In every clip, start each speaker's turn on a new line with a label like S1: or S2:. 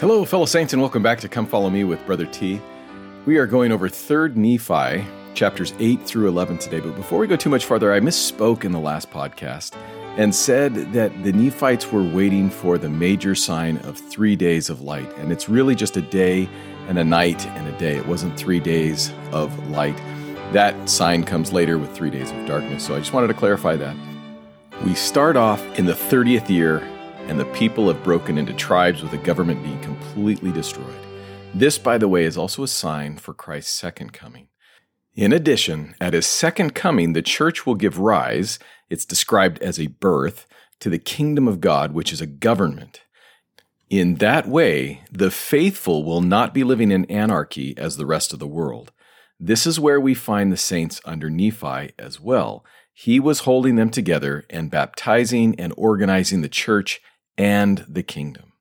S1: Hello, fellow saints, and welcome back to Come Follow Me with Brother T. We are going over 3rd Nephi, chapters 8 through 11 today. But before we go too much farther, I misspoke in the last podcast and said that the Nephites were waiting for the major sign of three days of light. And it's really just a day and a night and a day. It wasn't three days of light. That sign comes later with three days of darkness. So I just wanted to clarify that. We start off in the 30th year and the people have broken into tribes with the government being completely destroyed. This, by the way, is also a sign for Christ's second coming. In addition, at his second coming, the church will give rise, it's described as a birth, to the kingdom of God, which is a government. In that way, the faithful will not be living in anarchy as the rest of the world. This is where we find the saints under Nephi as well. He was holding them together and baptizing and organizing the church and the kingdom.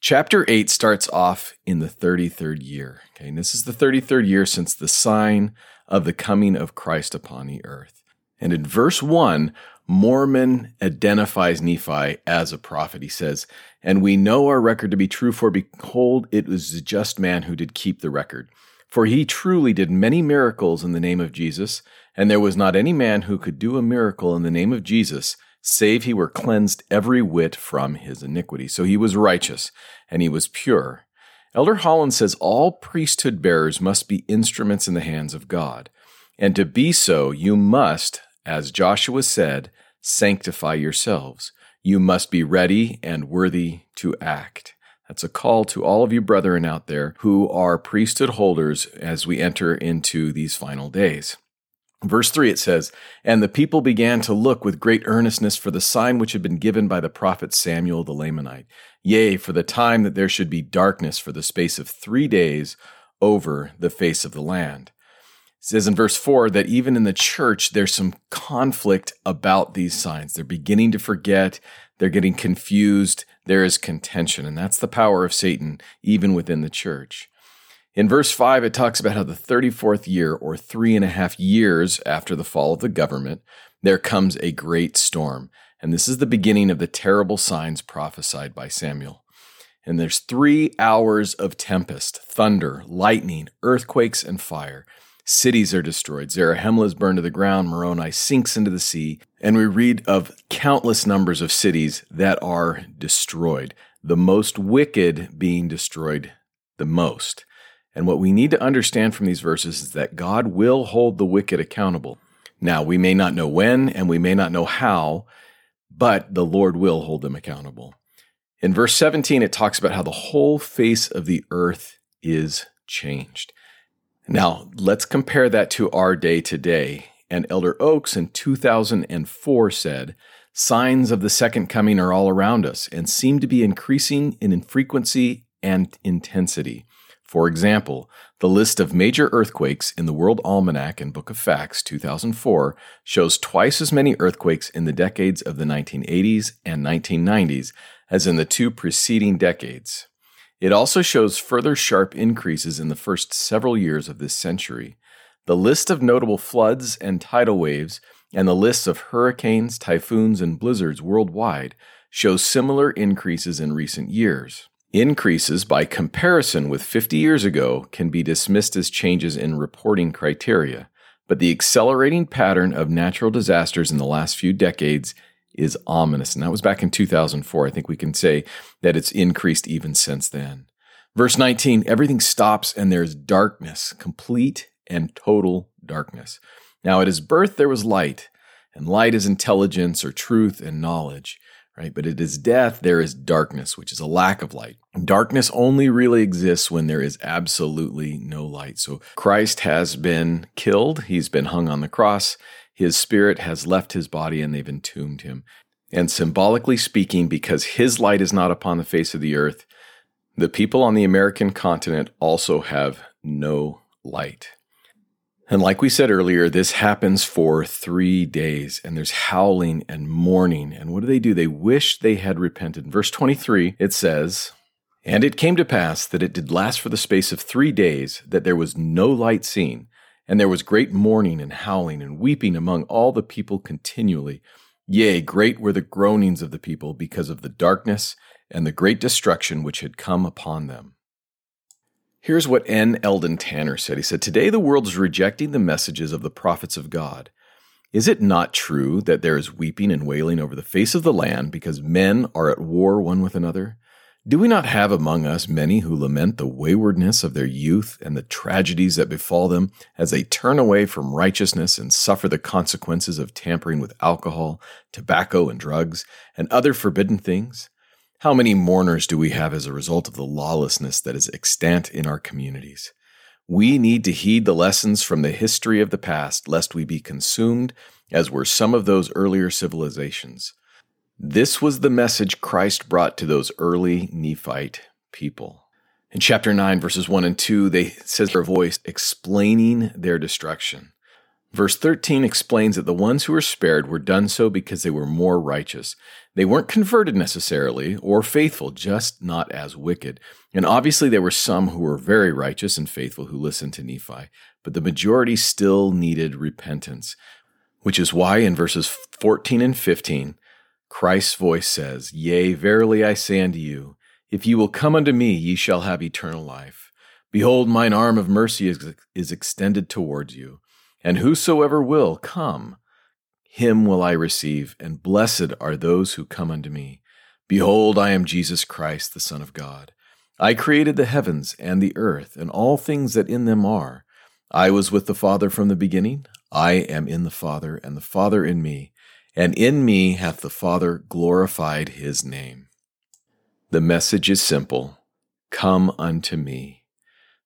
S1: Chapter 8 starts off in the 33rd year. Okay, and this is the 33rd year since the sign of the coming of Christ upon the earth. And in verse 1, Mormon identifies Nephi as a prophet. He says, And we know our record to be true, for behold, it was the just man who did keep the record. For he truly did many miracles in the name of Jesus, and there was not any man who could do a miracle in the name of Jesus save he were cleansed every whit from his iniquity. So he was righteous and he was pure. Elder Holland says all priesthood bearers must be instruments in the hands of God. And to be so, you must, as Joshua said, sanctify yourselves. You must be ready and worthy to act. That's a call to all of you brethren out there who are priesthood holders as we enter into these final days. Verse 3 it says, And the people began to look with great earnestness for the sign which had been given by the prophet Samuel the Lamanite. Yea, for the time that there should be darkness for the space of three days over the face of the land. It says in verse 4 that even in the church, there's some conflict about these signs. They're beginning to forget, they're getting confused, there is contention, and that's the power of Satan, even within the church. In verse 5, it talks about how the 34th year, or three and a half years after the fall of the government, there comes a great storm. And this is the beginning of the terrible signs prophesied by Samuel. And there's three hours of tempest, thunder, lightning, earthquakes, and fire. Cities are destroyed. Zarahemla is burned to the ground. Moroni sinks into the sea. And we read of countless numbers of cities that are destroyed, the most wicked being destroyed the most. And what we need to understand from these verses is that God will hold the wicked accountable. Now, we may not know when and we may not know how, but the Lord will hold them accountable. In verse 17, it talks about how the whole face of the earth is changed. Now, let's compare that to our day today. And Elder Oaks in 2004 said, Signs of the second coming are all around us and seem to be increasing in frequency and intensity. For example, the list of major earthquakes in the World Almanac and Book of Facts 2004 shows twice as many earthquakes in the decades of the 1980s and 1990s as in the two preceding decades. It also shows further sharp increases in the first several years of this century. The list of notable floods and tidal waves and the lists of hurricanes, typhoons, and blizzards worldwide show similar increases in recent years. Increases by comparison with 50 years ago can be dismissed as changes in reporting criteria, but the accelerating pattern of natural disasters in the last few decades is ominous. And that was back in 2004. I think we can say that it's increased even since then. Verse 19 everything stops and there's darkness, complete and total darkness. Now, at his birth, there was light, and light is intelligence or truth and knowledge right? But it is death, there is darkness, which is a lack of light. Darkness only really exists when there is absolutely no light. So Christ has been killed, he's been hung on the cross, his spirit has left his body, and they've entombed him. And symbolically speaking, because his light is not upon the face of the earth, the people on the American continent also have no light. And like we said earlier, this happens for three days, and there's howling and mourning. And what do they do? They wish they had repented. Verse 23, it says, And it came to pass that it did last for the space of three days, that there was no light seen, and there was great mourning and howling and weeping among all the people continually. Yea, great were the groanings of the people because of the darkness and the great destruction which had come upon them. Here's what N. Eldon Tanner said. He said, Today the world is rejecting the messages of the prophets of God. Is it not true that there is weeping and wailing over the face of the land because men are at war one with another? Do we not have among us many who lament the waywardness of their youth and the tragedies that befall them as they turn away from righteousness and suffer the consequences of tampering with alcohol, tobacco, and drugs, and other forbidden things? How many mourners do we have as a result of the lawlessness that is extant in our communities? We need to heed the lessons from the history of the past, lest we be consumed as were some of those earlier civilizations. This was the message Christ brought to those early Nephite people. In chapter 9, verses 1 and 2, they says their voice explaining their destruction. Verse 13 explains that the ones who were spared were done so because they were more righteous. They weren't converted necessarily or faithful, just not as wicked. And obviously, there were some who were very righteous and faithful who listened to Nephi, but the majority still needed repentance, which is why in verses 14 and 15, Christ's voice says, Yea, verily I say unto you, if ye will come unto me, ye shall have eternal life. Behold, mine arm of mercy is, is extended towards you, and whosoever will come, him will I receive, and blessed are those who come unto me. Behold, I am Jesus Christ, the Son of God. I created the heavens and the earth, and all things that in them are. I was with the Father from the beginning. I am in the Father, and the Father in me and in me hath the Father glorified his name. The message is simple Come unto me.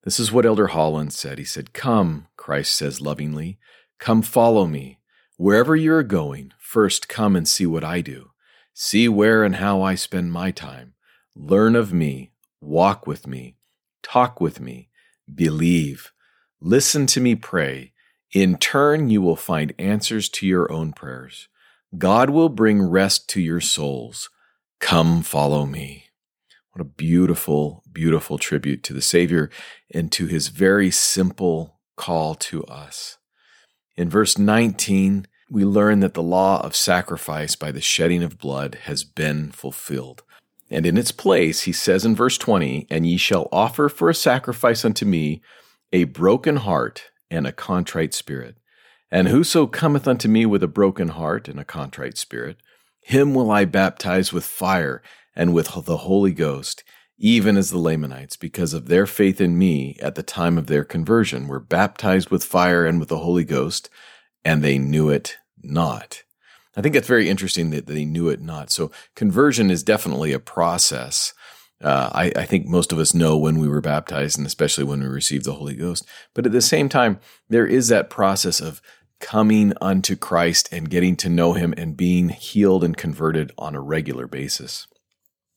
S1: This is what Elder Holland said. He said, Come, Christ says lovingly, come follow me. Wherever you are going, first come and see what I do. See where and how I spend my time. Learn of me, walk with me, talk with me, believe. Listen to me pray. In turn, you will find answers to your own prayers. God will bring rest to your souls. Come follow me. What a beautiful, beautiful tribute to the Savior and to his very simple call to us. In verse 19, we learn that the law of sacrifice by the shedding of blood has been fulfilled. And in its place, he says in verse 20, And ye shall offer for a sacrifice unto me a broken heart and a contrite spirit. And whoso cometh unto me with a broken heart and a contrite spirit, him will I baptize with fire and with the Holy Ghost, even as the Lamanites, because of their faith in me at the time of their conversion, were baptized with fire and with the Holy Ghost, and they knew it not. I think that's very interesting that they knew it not. So conversion is definitely a process. Uh, I, I, think most of us know when we were baptized, and especially when we received the Holy Ghost. But at the same time, there is that process of coming unto Christ and getting to know him and being healed and converted on a regular basis.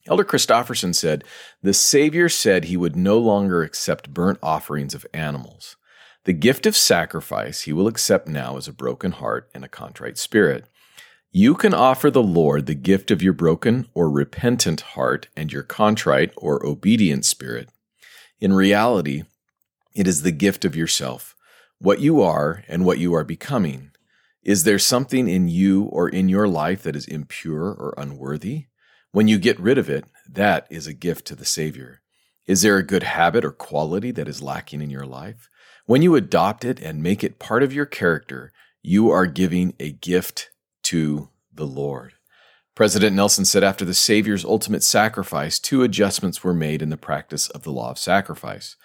S1: Elder Christofferson said, The Savior said he would no longer accept burnt offerings of animals. The gift of sacrifice he will accept now is a broken heart and a contrite spirit. You can offer the Lord the gift of your broken or repentant heart and your contrite or obedient spirit. In reality, it is the gift of yourself what you are and what you are becoming. Is there something in you or in your life that is impure or unworthy? When you get rid of it, that is a gift to the Savior. Is there a good habit or quality that is lacking in your life? When you adopt it and make it part of your character, you are giving a gift to the Lord. President Nelson said after the Savior's ultimate sacrifice, two adjustments were made in the practice of the law of sacrifice.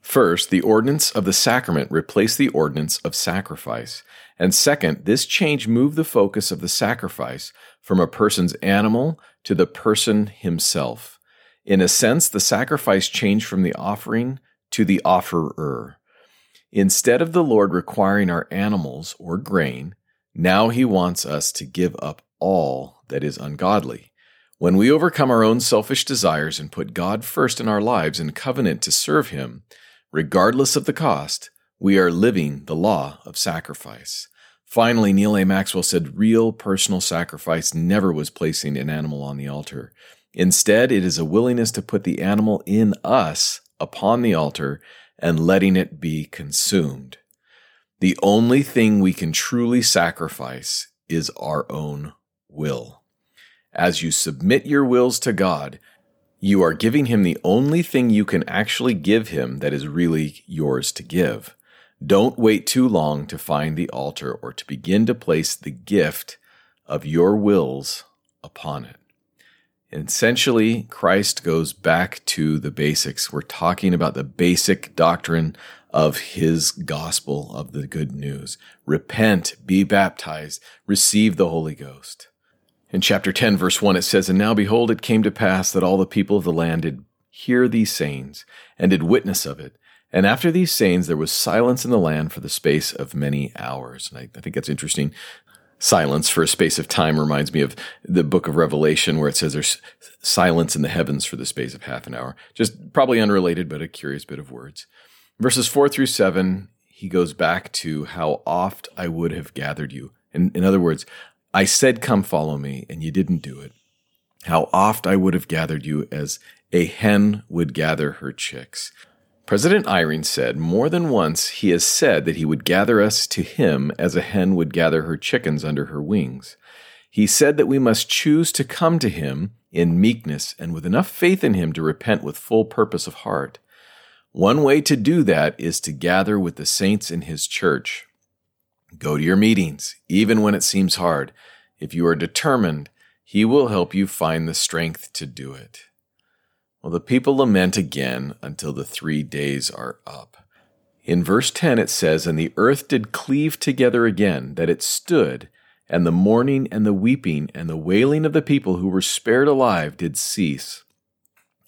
S1: First, the ordinance of the sacrament replaced the ordinance of sacrifice. And second, this change moved the focus of the sacrifice from a person's animal to the person himself. In a sense, the sacrifice changed from the offering to the offerer. Instead of the Lord requiring our animals or grain, now he wants us to give up all that is ungodly. When we overcome our own selfish desires and put God first in our lives and covenant to serve him, Regardless of the cost, we are living the law of sacrifice. Finally, Neal A. Maxwell said real personal sacrifice never was placing an animal on the altar. Instead, it is a willingness to put the animal in us upon the altar and letting it be consumed. The only thing we can truly sacrifice is our own will. As you submit your wills to God, you are giving him the only thing you can actually give him that is really yours to give. Don't wait too long to find the altar or to begin to place the gift of your wills upon it. essentially, Christ goes back to the basics. We're talking about the basic doctrine of his gospel of the good news. Repent, be baptized, receive the Holy Ghost. In chapter 10, verse 1, it says, And now behold, it came to pass that all the people of the land did hear these sayings, and did witness of it. And after these sayings, there was silence in the land for the space of many hours. And I, I think that's interesting silence for a space of time reminds me of the book of Revelation where it says there's silence in the heavens for the space of half an hour. Just probably unrelated, but a curious bit of words. Verses four through seven, he goes back to how oft I would have gathered you. In, in other words, I said, Come follow me, and you didn't do it. How oft I would have gathered you as a hen would gather her chicks. President Eyring said more than once he has said that he would gather us to him as a hen would gather her chickens under her wings. He said that we must choose to come to him in meekness and with enough faith in him to repent with full purpose of heart. One way to do that is to gather with the saints in his church. Go to your meetings, even when it seems hard. If you are determined, he will help you find the strength to do it. Well, the people lament again until the three days are up. In verse 10, it says, And the earth did cleave together again, that it stood, and the mourning and the weeping and the wailing of the people who were spared alive did cease.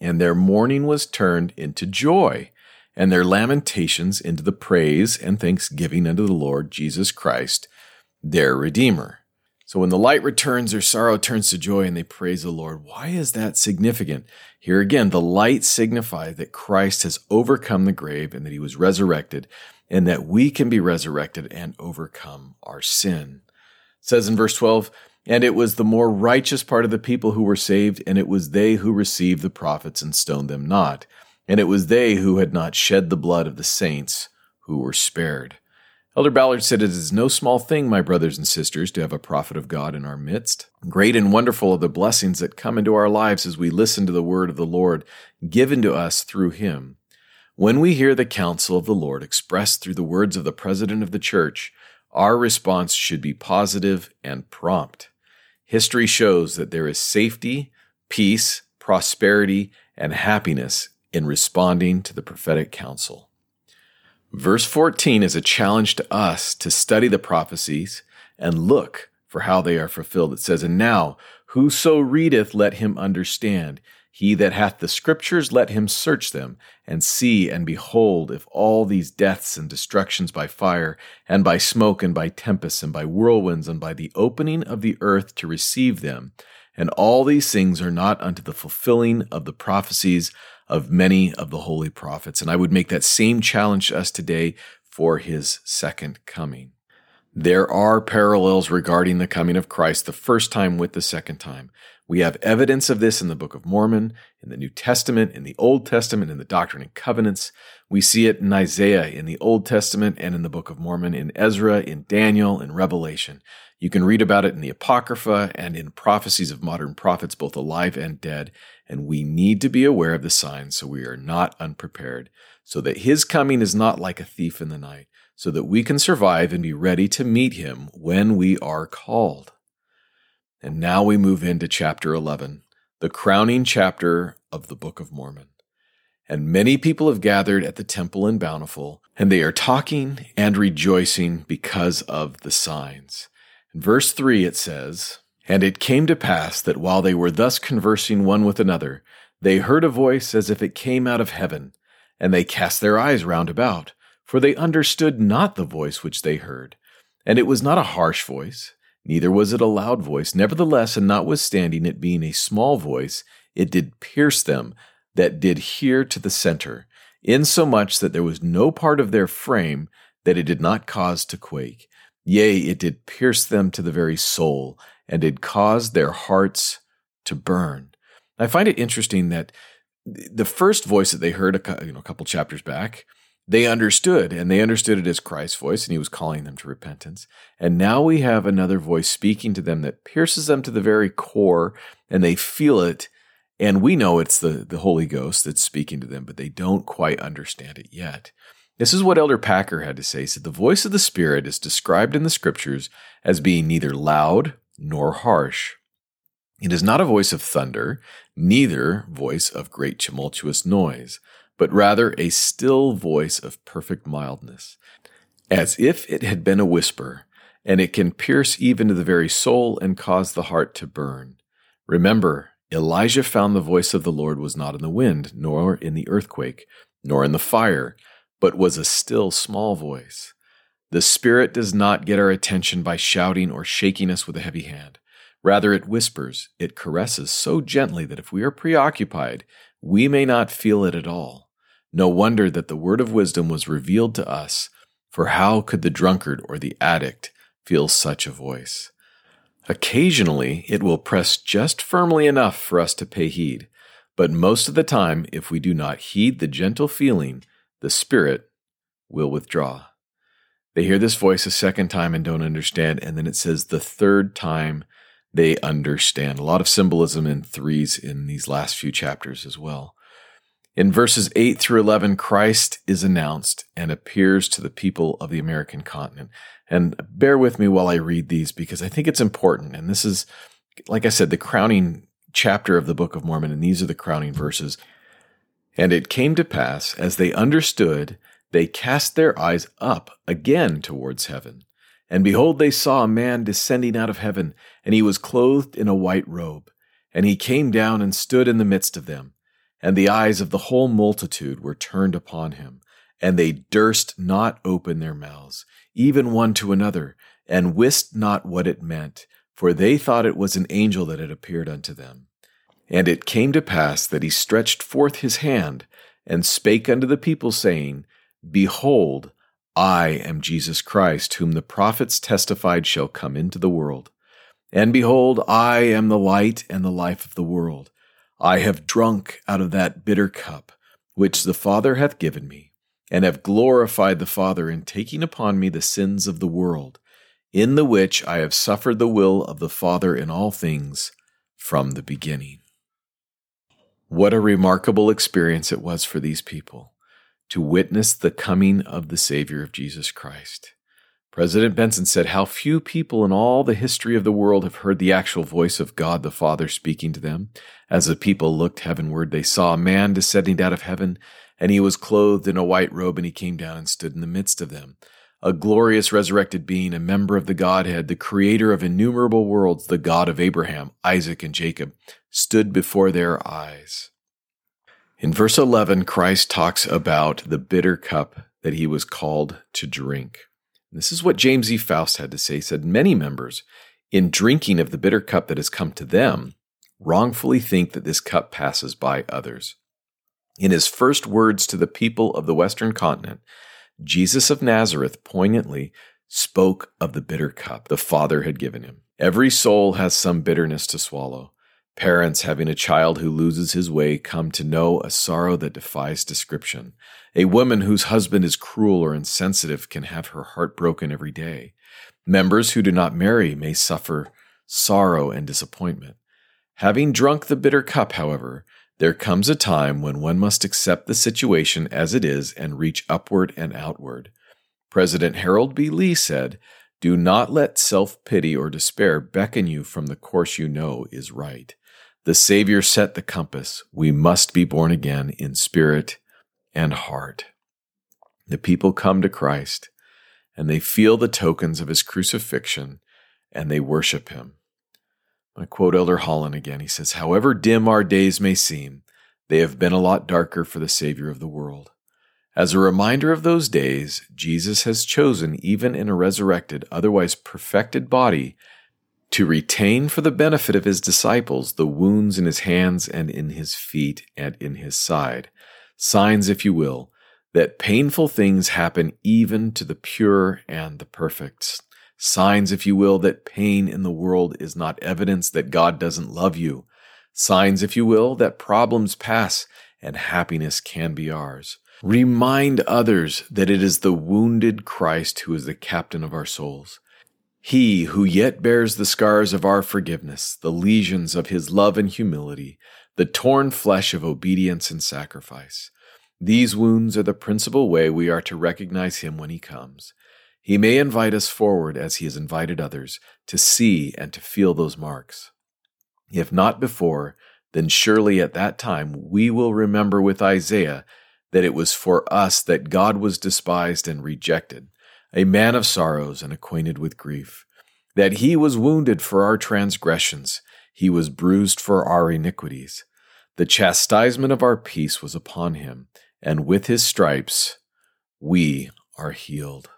S1: And their mourning was turned into joy, and their lamentations into the praise and thanksgiving unto the Lord Jesus Christ, their Redeemer. So when the light returns, their sorrow turns to joy and they praise the Lord. Why is that significant? Here again, the light signifies that Christ has overcome the grave and that he was resurrected and that we can be resurrected and overcome our sin. It says in verse 12, and it was the more righteous part of the people who were saved, and it was they who received the prophets and stoned them not. And it was they who had not shed the blood of the saints who were spared. Elder Ballard said, It is no small thing, my brothers and sisters, to have a prophet of God in our midst. Great and wonderful are the blessings that come into our lives as we listen to the word of the Lord given to us through him. When we hear the counsel of the Lord expressed through the words of the president of the church, our response should be positive and prompt. History shows that there is safety, peace, prosperity, and happiness in responding to the prophetic counsel. Verse 14 is a challenge to us to study the prophecies and look for how they are fulfilled. It says, And now, whoso readeth, let him understand. He that hath the scriptures, let him search them, and see and behold if all these deaths and destructions by fire, and by smoke, and by tempests, and by whirlwinds, and by the opening of the earth to receive them, and all these things are not unto the fulfilling of the prophecies of many of the holy prophets. And I would make that same challenge to us today for his second coming. There are parallels regarding the coming of Christ the first time with the second time. We have evidence of this in the Book of Mormon, in the New Testament, in the Old Testament, in the Doctrine and Covenants. We see it in Isaiah, in the Old Testament, and in the Book of Mormon, in Ezra, in Daniel, in Revelation. You can read about it in the Apocrypha and in prophecies of modern prophets, both alive and dead. And we need to be aware of the signs so we are not unprepared, so that his coming is not like a thief in the night, so that we can survive and be ready to meet him when we are called. And now we move into chapter 11, the crowning chapter of the Book of Mormon. And many people have gathered at the temple in Bountiful, and they are talking and rejoicing because of the signs. In verse 3, it says, And it came to pass that while they were thus conversing one with another, they heard a voice as if it came out of heaven, and they cast their eyes round about, for they understood not the voice which they heard. And it was not a harsh voice, neither was it a loud voice. Nevertheless, and notwithstanding it being a small voice, it did pierce them that did hear to the center, insomuch that there was no part of their frame that it did not cause to quake. Yea, it did pierce them to the very soul, and did cause their hearts to burn. I find it interesting that the first voice that they heard a, you know, a couple chapters back They understood, and they understood it as Christ's voice, and he was calling them to repentance. And now we have another voice speaking to them that pierces them to the very core, and they feel it. And we know it's the, the Holy Ghost that's speaking to them, but they don't quite understand it yet. This is what Elder Packer had to say. He said, The voice of the Spirit is described in the scriptures as being neither loud nor harsh. It is not a voice of thunder, neither voice of great tumultuous noise but rather a still voice of perfect mildness, as if it had been a whisper, and it can pierce even to the very soul and cause the heart to burn. Remember, Elijah found the voice of the Lord was not in the wind, nor in the earthquake, nor in the fire, but was a still small voice. The Spirit does not get our attention by shouting or shaking us with a heavy hand. Rather, it whispers, it caresses so gently that if we are preoccupied, we may not feel it at all. No wonder that the word of wisdom was revealed to us, for how could the drunkard or the addict feel such a voice? Occasionally, it will press just firmly enough for us to pay heed, but most of the time, if we do not heed the gentle feeling, the Spirit will withdraw. They hear this voice a second time and don't understand, and then it says the third time they understand. A lot of symbolism in threes in these last few chapters as well. In verses 8 through 11, Christ is announced and appears to the people of the American continent. And bear with me while I read these because I think it's important. And this is, like I said, the crowning chapter of the Book of Mormon, and these are the crowning verses. And it came to pass, as they understood, they cast their eyes up again towards heaven. And behold, they saw a man descending out of heaven, and he was clothed in a white robe. And he came down and stood in the midst of them. And the eyes of the whole multitude were turned upon him, and they durst not open their mouths, even one to another, and wist not what it meant, for they thought it was an angel that had appeared unto them. And it came to pass that he stretched forth his hand, and spake unto the people, saying, Behold, I am Jesus Christ, whom the prophets testified shall come into the world. And behold, I am the light and the life of the world. I have drunk out of that bitter cup which the Father hath given me, and have glorified the Father in taking upon me the sins of the world, in the which I have suffered the will of the Father in all things from the beginning. What a remarkable experience it was for these people to witness the coming of the Savior of Jesus Christ. President Benson said, How few people in all the history of the world have heard the actual voice of God the Father speaking to them. As the people looked heavenward, they saw a man descending out of heaven, and he was clothed in a white robe, and he came down and stood in the midst of them. A glorious resurrected being, a member of the Godhead, the creator of innumerable worlds, the God of Abraham, Isaac, and Jacob, stood before their eyes. In verse 11, Christ talks about the bitter cup that he was called to drink. This is what James E. Faust had to say. He said, Many members, in drinking of the bitter cup that has come to them, wrongfully think that this cup passes by others. In his first words to the people of the Western continent, Jesus of Nazareth poignantly spoke of the bitter cup the Father had given him. Every soul has some bitterness to swallow. Parents having a child who loses his way come to know a sorrow that defies description. A woman whose husband is cruel or insensitive can have her heart broken every day. Members who do not marry may suffer sorrow and disappointment. Having drunk the bitter cup, however, there comes a time when one must accept the situation as it is and reach upward and outward. President Harold B. Lee said, Do not let self pity or despair beckon you from the course you know is right. The Savior set the compass. We must be born again in spirit and heart. The people come to Christ and they feel the tokens of his crucifixion and they worship him. I quote Elder Holland again. He says, However dim our days may seem, they have been a lot darker for the Savior of the world. As a reminder of those days, Jesus has chosen, even in a resurrected, otherwise perfected body, to retain for the benefit of his disciples the wounds in his hands and in his feet and in his side, signs, if you will, that painful things happen even to the pure and the perfect. Signs, if you will, that pain in the world is not evidence that God doesn't love you. Signs, if you will, that problems pass and happiness can be ours. Remind others that it is the wounded Christ who is the captain of our souls. He who yet bears the scars of our forgiveness, the lesions of his love and humility, the torn flesh of obedience and sacrifice. These wounds are the principal way we are to recognize him when he comes. He may invite us forward as he has invited others to see and to feel those marks. If not before, then surely at that time we will remember with Isaiah that it was for us that God was despised and rejected a man of sorrows and acquainted with grief, that he was wounded for our transgressions, he was bruised for our iniquities. The chastisement of our peace was upon him, and with his stripes we are healed.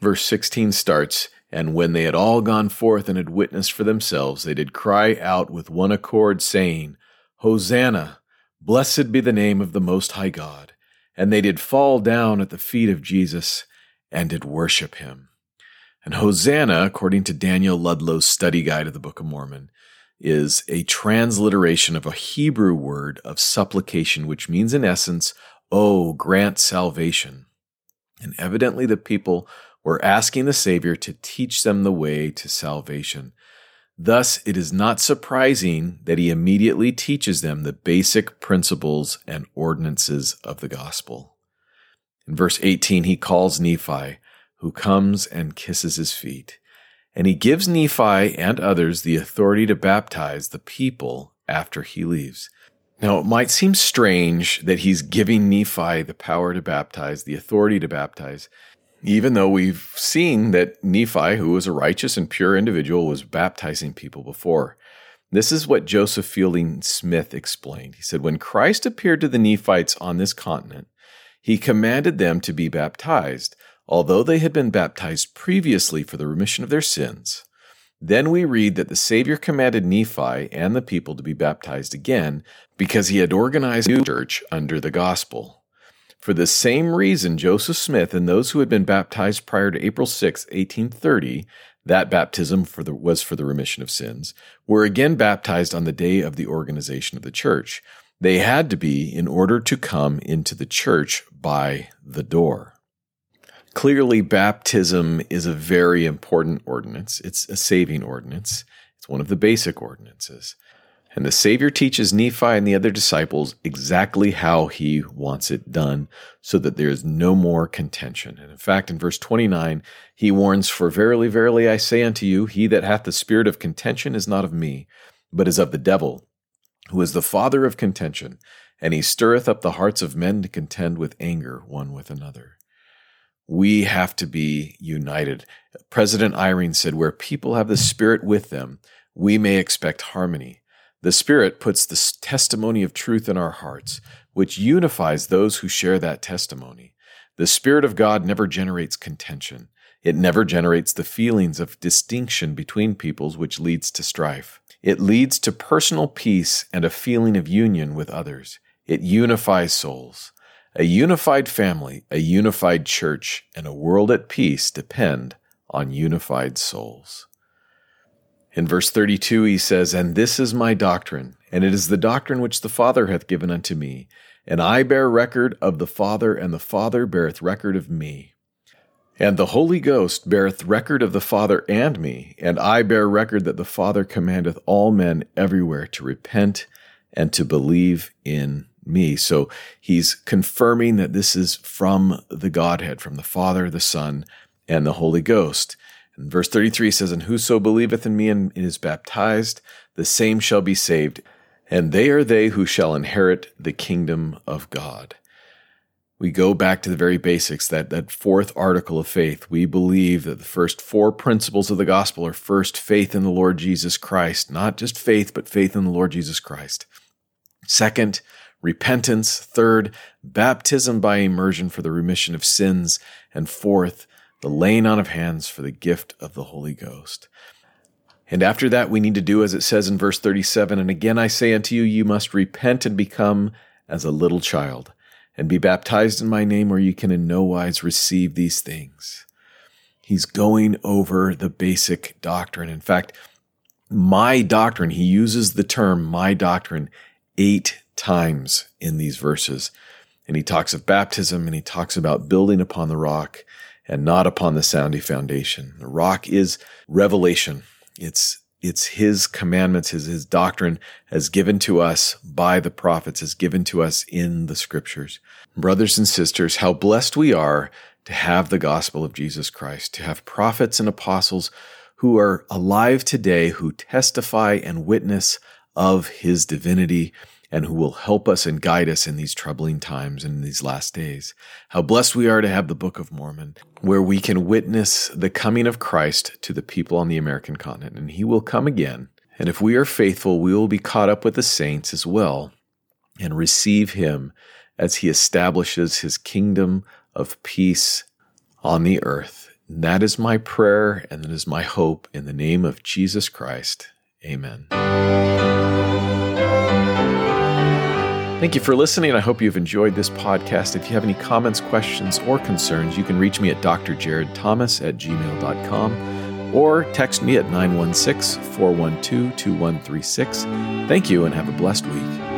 S1: Verse 16 starts, And when they had all gone forth and had witnessed for themselves, they did cry out with one accord, saying, Hosanna! Blessed be the name of the Most High God. And they did fall down at the feet of Jesus and did worship him. And Hosanna, according to Daniel Ludlow's study guide of the Book of Mormon, is a transliteration of a Hebrew word of supplication, which means in essence, Oh, grant salvation. And evidently the people were asking the Savior to teach them the way to salvation. Thus, it is not surprising that he immediately teaches them the basic principles and ordinances of the gospel. In verse 18, he calls Nephi, who comes and kisses his feet. And he gives Nephi and others the authority to baptize the people after he leaves. Now, it might seem strange that he's giving Nephi the power to baptize, the authority to baptize, even though we've seen that Nephi, who was a righteous and pure individual, was baptizing people before. This is what Joseph Fielding Smith explained. He said, When Christ appeared to the Nephites on this continent, he commanded them to be baptized, although they had been baptized previously for the remission of their sins. Then we read that the Savior commanded Nephi and the people to be baptized again because he had organized a new church under the gospel. For the same reason, Joseph Smith and those who had been baptized prior to April 6, 1830, that baptism for the, was for the remission of sins, were again baptized on the day of the organization of the church. They had to be in order to come into the church by the door. Clearly, baptism is a very important ordinance. It's a saving ordinance. It's one of the basic ordinances. And the Savior teaches Nephi and the other disciples exactly how he wants it done so that there is no more contention. And in fact, in verse 29, he warns, For verily, verily, I say unto you, he that hath the spirit of contention is not of me, but is of the devil who is the father of contention, and he stirreth up the hearts of men to contend with anger one with another. We have to be united. President Eyring said, Where people have the Spirit with them, we may expect harmony. The Spirit puts the testimony of truth in our hearts, which unifies those who share that testimony. The Spirit of God never generates contention. It never generates the feelings of distinction between peoples, which leads to strife. It leads to personal peace and a feeling of union with others. It unifies souls. A unified family, a unified church, and a world at peace depend on unified souls. In verse 32, he says, And this is my doctrine, and it is the doctrine which the Father hath given unto me. And I bear record of the Father, and the Father beareth record of me. And the Holy Ghost beareth record of the Father and me, and I bear record that the Father commandeth all men everywhere to repent and to believe in me. So he's confirming that this is from the Godhead, from the Father, the Son, and the Holy Ghost. And verse 33 says, And whoso believeth in me and is baptized, the same shall be saved, and they are they who shall inherit the kingdom of God we go back to the very basics that that fourth article of faith. We believe that the first four principles of the gospel are first faith in the lord jesus christ. Not just faith but faith in the lord jesus christ. Second repentance. Third baptism by immersion for the remission of sins. And fourth the laying on of hands for the gift of the holy ghost. And after that we need to do as it says in verse 37 and again i say unto you you must repent and become as a little child and be baptized in my name, or you can in no wise receive these things. He's going over the basic doctrine. In fact, my doctrine, he uses the term my doctrine eight times in these verses. And he talks of baptism and he talks about building upon the rock and not upon the sandy foundation. The rock is revelation. It's it's his commandments, his, his doctrine as given to us by the prophets, as given to us in the scriptures. Brothers and sisters, how blessed we are to have the gospel of Jesus Christ, to have prophets and apostles who are alive today, who testify and witness of his divinity and who will help us and guide us in these troubling times and in these last days. How blessed we are to have the Book of Mormon, where we can witness the coming of Christ to the people on the American continent, and he will come again. And if we are faithful, we will be caught up with the saints as well and receive him as he establishes his kingdom of peace on the earth. And that is my prayer and that is my hope in the name of Jesus Christ. Amen. Thank you for listening. I hope you've enjoyed this podcast. If you have any comments, questions, or concerns, you can reach me at drjaredthomas at gmail.com or text me at 916 412 2136. Thank you and have a blessed week.